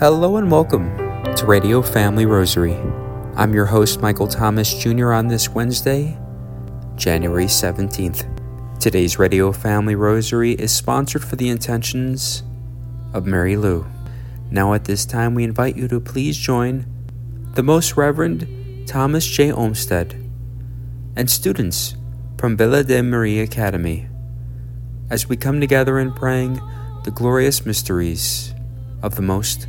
Hello and welcome to Radio Family Rosary. I'm your host, Michael Thomas Jr., on this Wednesday, January 17th. Today's Radio Family Rosary is sponsored for the intentions of Mary Lou. Now, at this time, we invite you to please join the Most Reverend Thomas J. Olmsted and students from Villa de Maria Academy as we come together in praying the glorious mysteries of the Most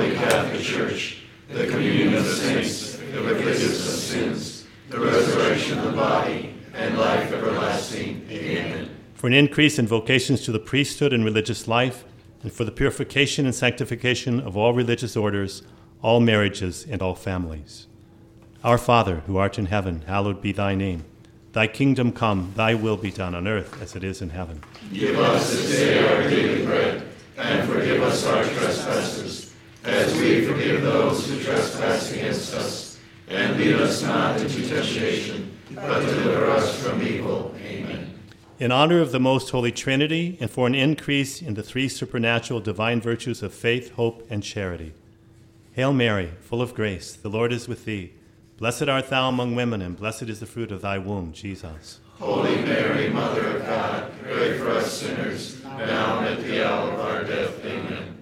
Holy Catholic Church, the communion of saints, the forgiveness of sins, the resurrection of the body, and life everlasting. Amen. For an increase in vocations to the priesthood and religious life, and for the purification and sanctification of all religious orders, all marriages, and all families. Our Father, who art in heaven, hallowed be thy name. Thy kingdom come, thy will be done on earth as it is in heaven. Give us this day our daily bread, and forgive us our trespasses as we forgive those who trespass against us. And lead us not into temptation, but deliver us from evil. Amen. In honor of the Most Holy Trinity, and for an increase in the three supernatural divine virtues of faith, hope, and charity. Hail Mary, full of grace, the Lord is with thee. Blessed art thou among women, and blessed is the fruit of thy womb, Jesus. Holy Mary, Mother of God, pray for us sinners, now and at the hour of our death. Amen.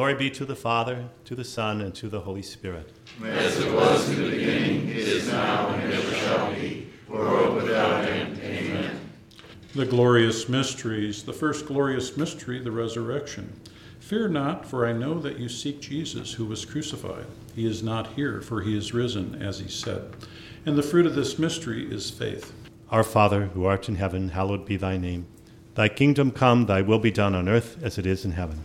Glory be to the Father, to the Son, and to the Holy Spirit. As it was in the beginning, is now, and ever shall be, world without end. Amen. The glorious mysteries, the first glorious mystery, the resurrection. Fear not, for I know that you seek Jesus who was crucified. He is not here, for he is risen, as he said. And the fruit of this mystery is faith. Our Father, who art in heaven, hallowed be thy name. Thy kingdom come, thy will be done on earth as it is in heaven.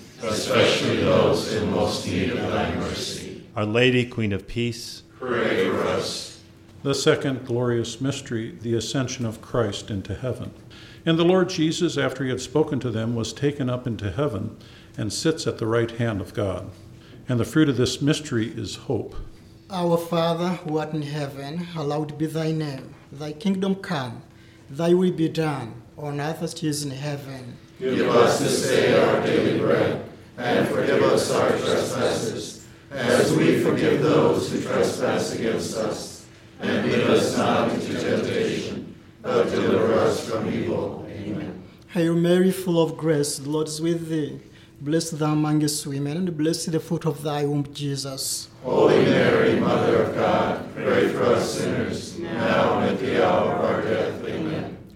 especially those in most need of thy mercy. Our Lady, Queen of Peace, Pray for us. The second glorious mystery, the ascension of Christ into heaven. And the Lord Jesus, after he had spoken to them, was taken up into heaven and sits at the right hand of God. And the fruit of this mystery is hope. Our Father who art in heaven, hallowed be thy name. Thy kingdom come, thy will be done, on earth as it is in heaven. Give us this day our daily bread, and forgive us our trespasses, as we forgive those who trespass against us. And lead us not into temptation, but deliver us from evil. Amen. Hail Mary, full of grace, the Lord is with thee. Blessed thou amongst women, and blessed the fruit of thy womb, Jesus. Holy Mary, Mother of God, pray for us sinners, now and at the hour of our death.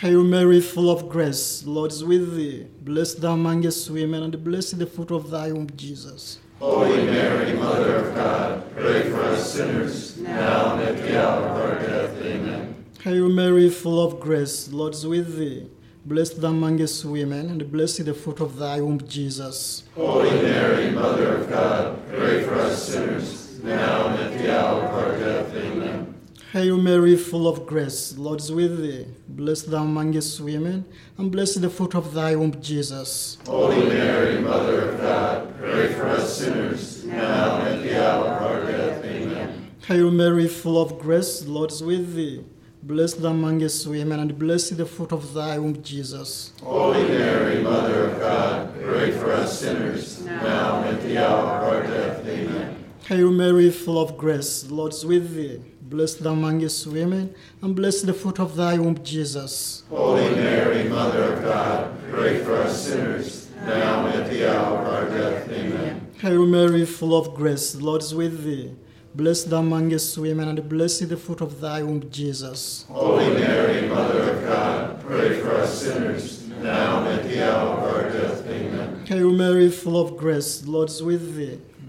Hail Mary, full of grace, the Lord is with thee. Blessed thou amongst women, and blessed the fruit of thy womb, Jesus. Holy Mary, Mother of God, pray for us sinners, now and at the hour of our death. Amen. Hail Mary, full of grace, the Lord is with thee. Blessed thou amongst women, and blessed the fruit of thy womb, Jesus. Holy Mary, Mother of God, pray for us sinners, now and at the hour of our death. Amen. Hail Mary, full of grace, the Lord is with thee. Blessed thou amongst women, and blessed the fruit of thy womb, Jesus. Holy Mary, Mother of God, pray for us sinners, now and at the hour of our death. Amen. Hail Mary, full of grace, the Lord is with thee. Blessed thou amongst women, and blessed the fruit of thy womb, Jesus. Holy Mary, Mother of God, pray for us sinners, now and at the hour of our death. Amen. Hail Mary, full of grace, the Lord is with thee. Blessed thou amongst women, and blessed the fruit of thy womb, Jesus. Holy Mary, Mother of God, pray for us sinners, now and at the hour of our death. Amen. Hail Mary, full of grace, the Lord is with thee. Blessed thou amongst women, and blessed the fruit of thy womb, Jesus. Holy Mary, Mother of God, pray for us sinners, now and at the hour of our death. Amen. Hail Mary, full of grace, the Lord is with thee.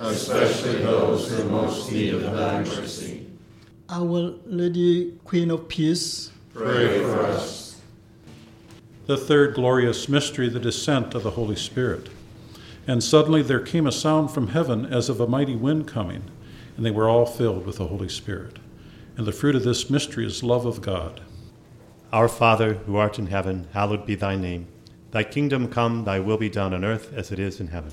especially those who most need of thy mercy. Our Lady Queen of Peace, Pray for us. The third glorious mystery, the descent of the Holy Spirit. And suddenly there came a sound from heaven as of a mighty wind coming, and they were all filled with the Holy Spirit. And the fruit of this mystery is love of God. Our Father, who art in heaven, hallowed be thy name. Thy kingdom come, thy will be done on earth as it is in heaven.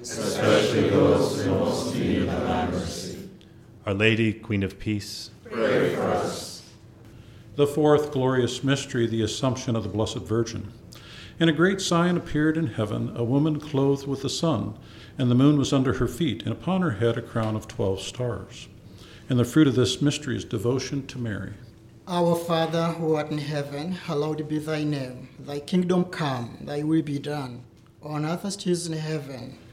especially those in most need of thy mercy. Our Lady, Queen of Peace, Pray for us. The fourth glorious mystery, the Assumption of the Blessed Virgin. And a great sign appeared in heaven a woman clothed with the sun, and the moon was under her feet, and upon her head a crown of twelve stars. And the fruit of this mystery is devotion to Mary. Our Father who art in heaven, hallowed be thy name. Thy kingdom come, thy will be done, on earth as it is in heaven.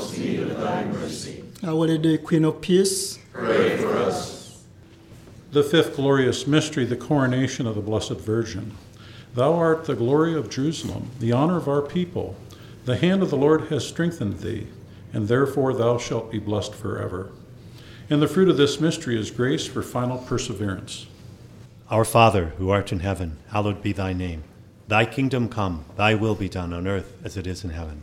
those in most need of thy mercy. Our Lady, Queen of Peace, Pray for us. The fifth glorious mystery, the coronation of the Blessed Virgin. Thou art the glory of Jerusalem, the honor of our people. The hand of the Lord has strengthened thee, and therefore thou shalt be blessed forever. And the fruit of this mystery is grace for final perseverance. Our Father, who art in heaven, hallowed be thy name. Thy kingdom come, thy will be done on earth as it is in heaven.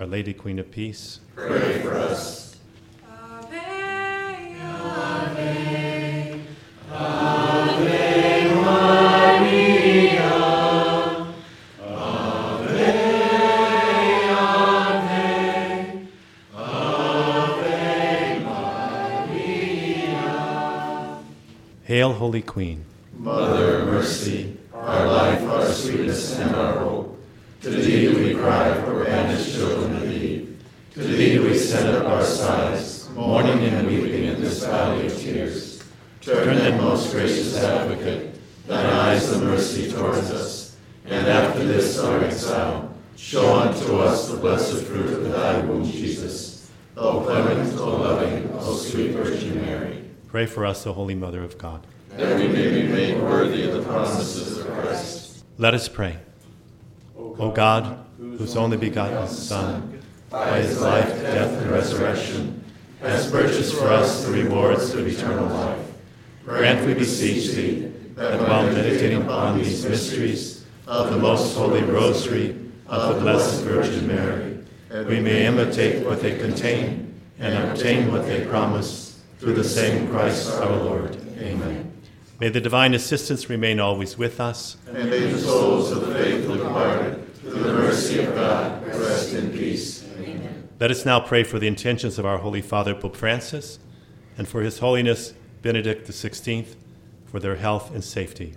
Our Lady Queen of Peace, Pray for us. Ave, Ave, Hail, Holy Queen. Mother of mercy, our life, our sweetness, and our hope. To thee we cry, for banished children of Eve. To thee we send up our sighs, mourning and weeping in this valley of tears. Turn then, most gracious advocate, thine eyes of mercy towards us, and after this our show unto us the blessed fruit of thy womb, Jesus. O clement, O loving, O sweet Virgin Mary, Pray for us, O Holy Mother of God. that we may be made worthy of the promises of Christ. Let us pray. O God, whose only begotten Son, by his life, death, and resurrection, has purchased for us the rewards of eternal life. Grant, we beseech thee, that while meditating upon these mysteries of the most holy rosary of the Blessed Virgin Mary, we may imitate what they contain and obtain what they promise through the same Christ our Lord. Amen. May the divine assistance remain always with us. And may the souls of the faithful departed, through the mercy of God, rest in peace. Amen. Let us now pray for the intentions of our Holy Father Pope Francis and for His Holiness Benedict XVI for their health and safety.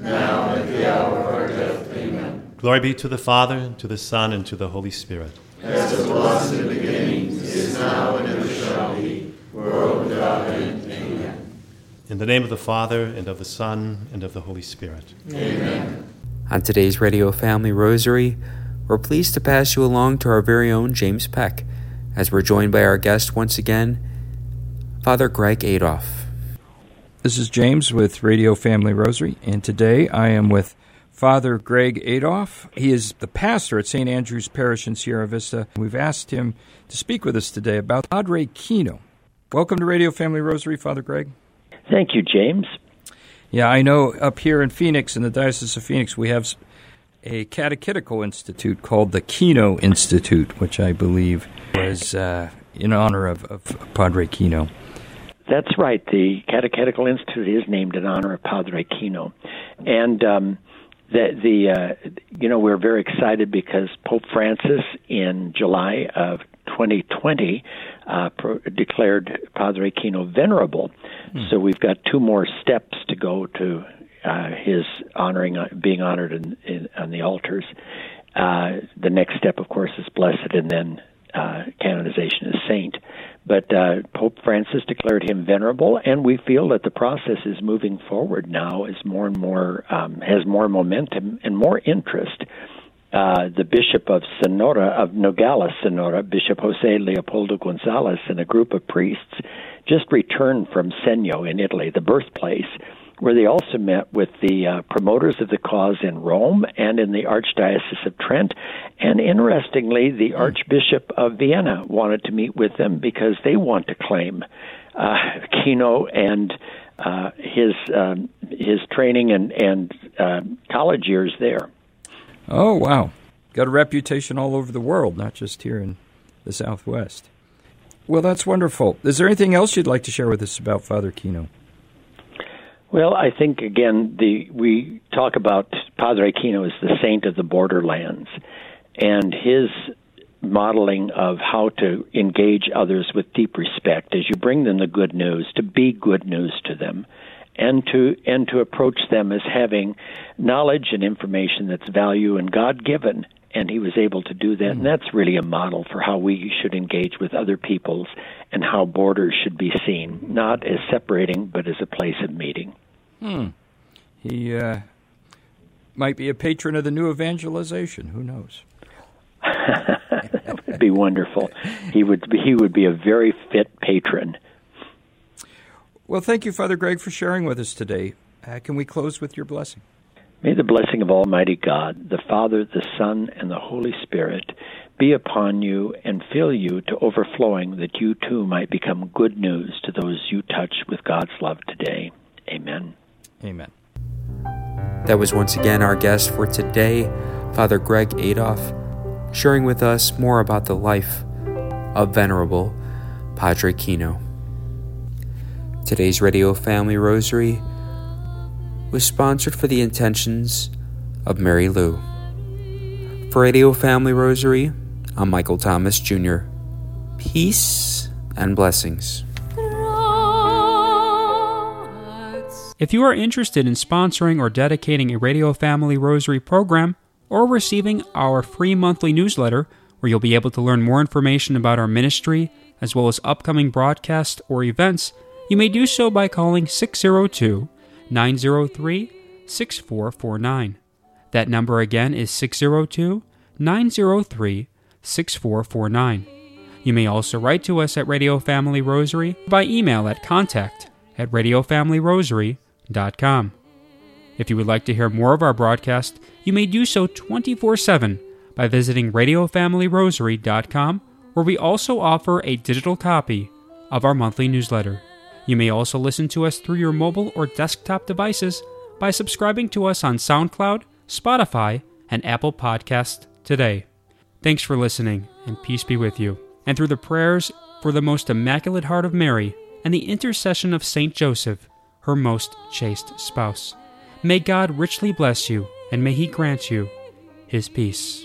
now and at the hour of our death. Amen. Glory be to the Father, and to the Son, and to the Holy Spirit. As it was in the beginning, is now, and ever shall be, world without end. Amen. In the name of the Father, and of the Son, and of the Holy Spirit. Amen. On today's Radio Family Rosary, we're pleased to pass you along to our very own James Peck as we're joined by our guest once again, Father Greg Adolf. This is James with Radio Family Rosary, and today I am with Father Greg Adolf. He is the pastor at St. Andrew's Parish in Sierra Vista. We've asked him to speak with us today about Padre Kino. Welcome to Radio Family Rosary, Father Greg. Thank you, James. Yeah, I know up here in Phoenix, in the Diocese of Phoenix, we have a catechetical institute called the Kino Institute, which I believe was uh, in honor of, of Padre Kino. That's right. The Catechetical Institute is named in honor of Padre Kino, and um, the the uh, you know we're very excited because Pope Francis in July of 2020 uh, pro- declared Padre Kino venerable. So we've got two more steps to go to uh, his honoring, uh, being honored in, in, on the altars. Uh, the next step, of course, is blessed, and then uh, canonization as saint. But uh, Pope Francis declared him venerable, and we feel that the process is moving forward now as more and more um, has more momentum and more interest. Uh, the Bishop of Sonora, of Nogales, Sonora, Bishop Jose Leopoldo Gonzalez, and a group of priests just returned from Segno in Italy, the birthplace, where they also met with the uh, promoters of the cause in Rome and in the Archdiocese of Trent. And interestingly, the Archbishop of Vienna wanted to meet with them because they want to claim uh, Kino and uh, his um, his training and and uh, college years there. Oh, wow. Got a reputation all over the world, not just here in the Southwest. Well, that's wonderful. Is there anything else you'd like to share with us about Father Kino? Well, I think again the we talk about Padre Kino as the saint of the borderlands, and his modeling of how to engage others with deep respect as you bring them the good news, to be good news to them, and to and to approach them as having knowledge and information that's value and God given. And he was able to do that, and that's really a model for how we should engage with other peoples and how borders should be seen, not as separating, but as a place of meeting. Hmm. He uh, might be a patron of the new evangelization. Who knows? that would be wonderful. He would be, he would be a very fit patron. Well, thank you, Father Greg, for sharing with us today. Uh, can we close with your blessing? May the blessing of Almighty God, the Father, the Son, and the Holy Spirit be upon you and fill you to overflowing that you too might become good news to those you touch with God's love today. Amen. Amen. That was once again our guest for today, Father Greg Adolf, sharing with us more about the life of Venerable Padre Kino. Today's Radio Family Rosary was sponsored for the intentions of Mary Lou. For Radio Family Rosary, I'm Michael Thomas Jr. Peace and blessings. If you are interested in sponsoring or dedicating a Radio Family Rosary program or receiving our free monthly newsletter, where you'll be able to learn more information about our ministry as well as upcoming broadcasts or events, you may do so by calling 602 903 6449. That number again is 602 903 6449. You may also write to us at Radio Family Rosary by email at contact at radiofamilyrosary.com. If you would like to hear more of our broadcast, you may do so 24 7 by visiting radiofamilyrosary.com, where we also offer a digital copy of our monthly newsletter. You may also listen to us through your mobile or desktop devices by subscribing to us on SoundCloud, Spotify, and Apple Podcasts today. Thanks for listening, and peace be with you. And through the prayers for the most immaculate heart of Mary and the intercession of Saint Joseph, her most chaste spouse, May God richly bless you, and may He grant you His peace.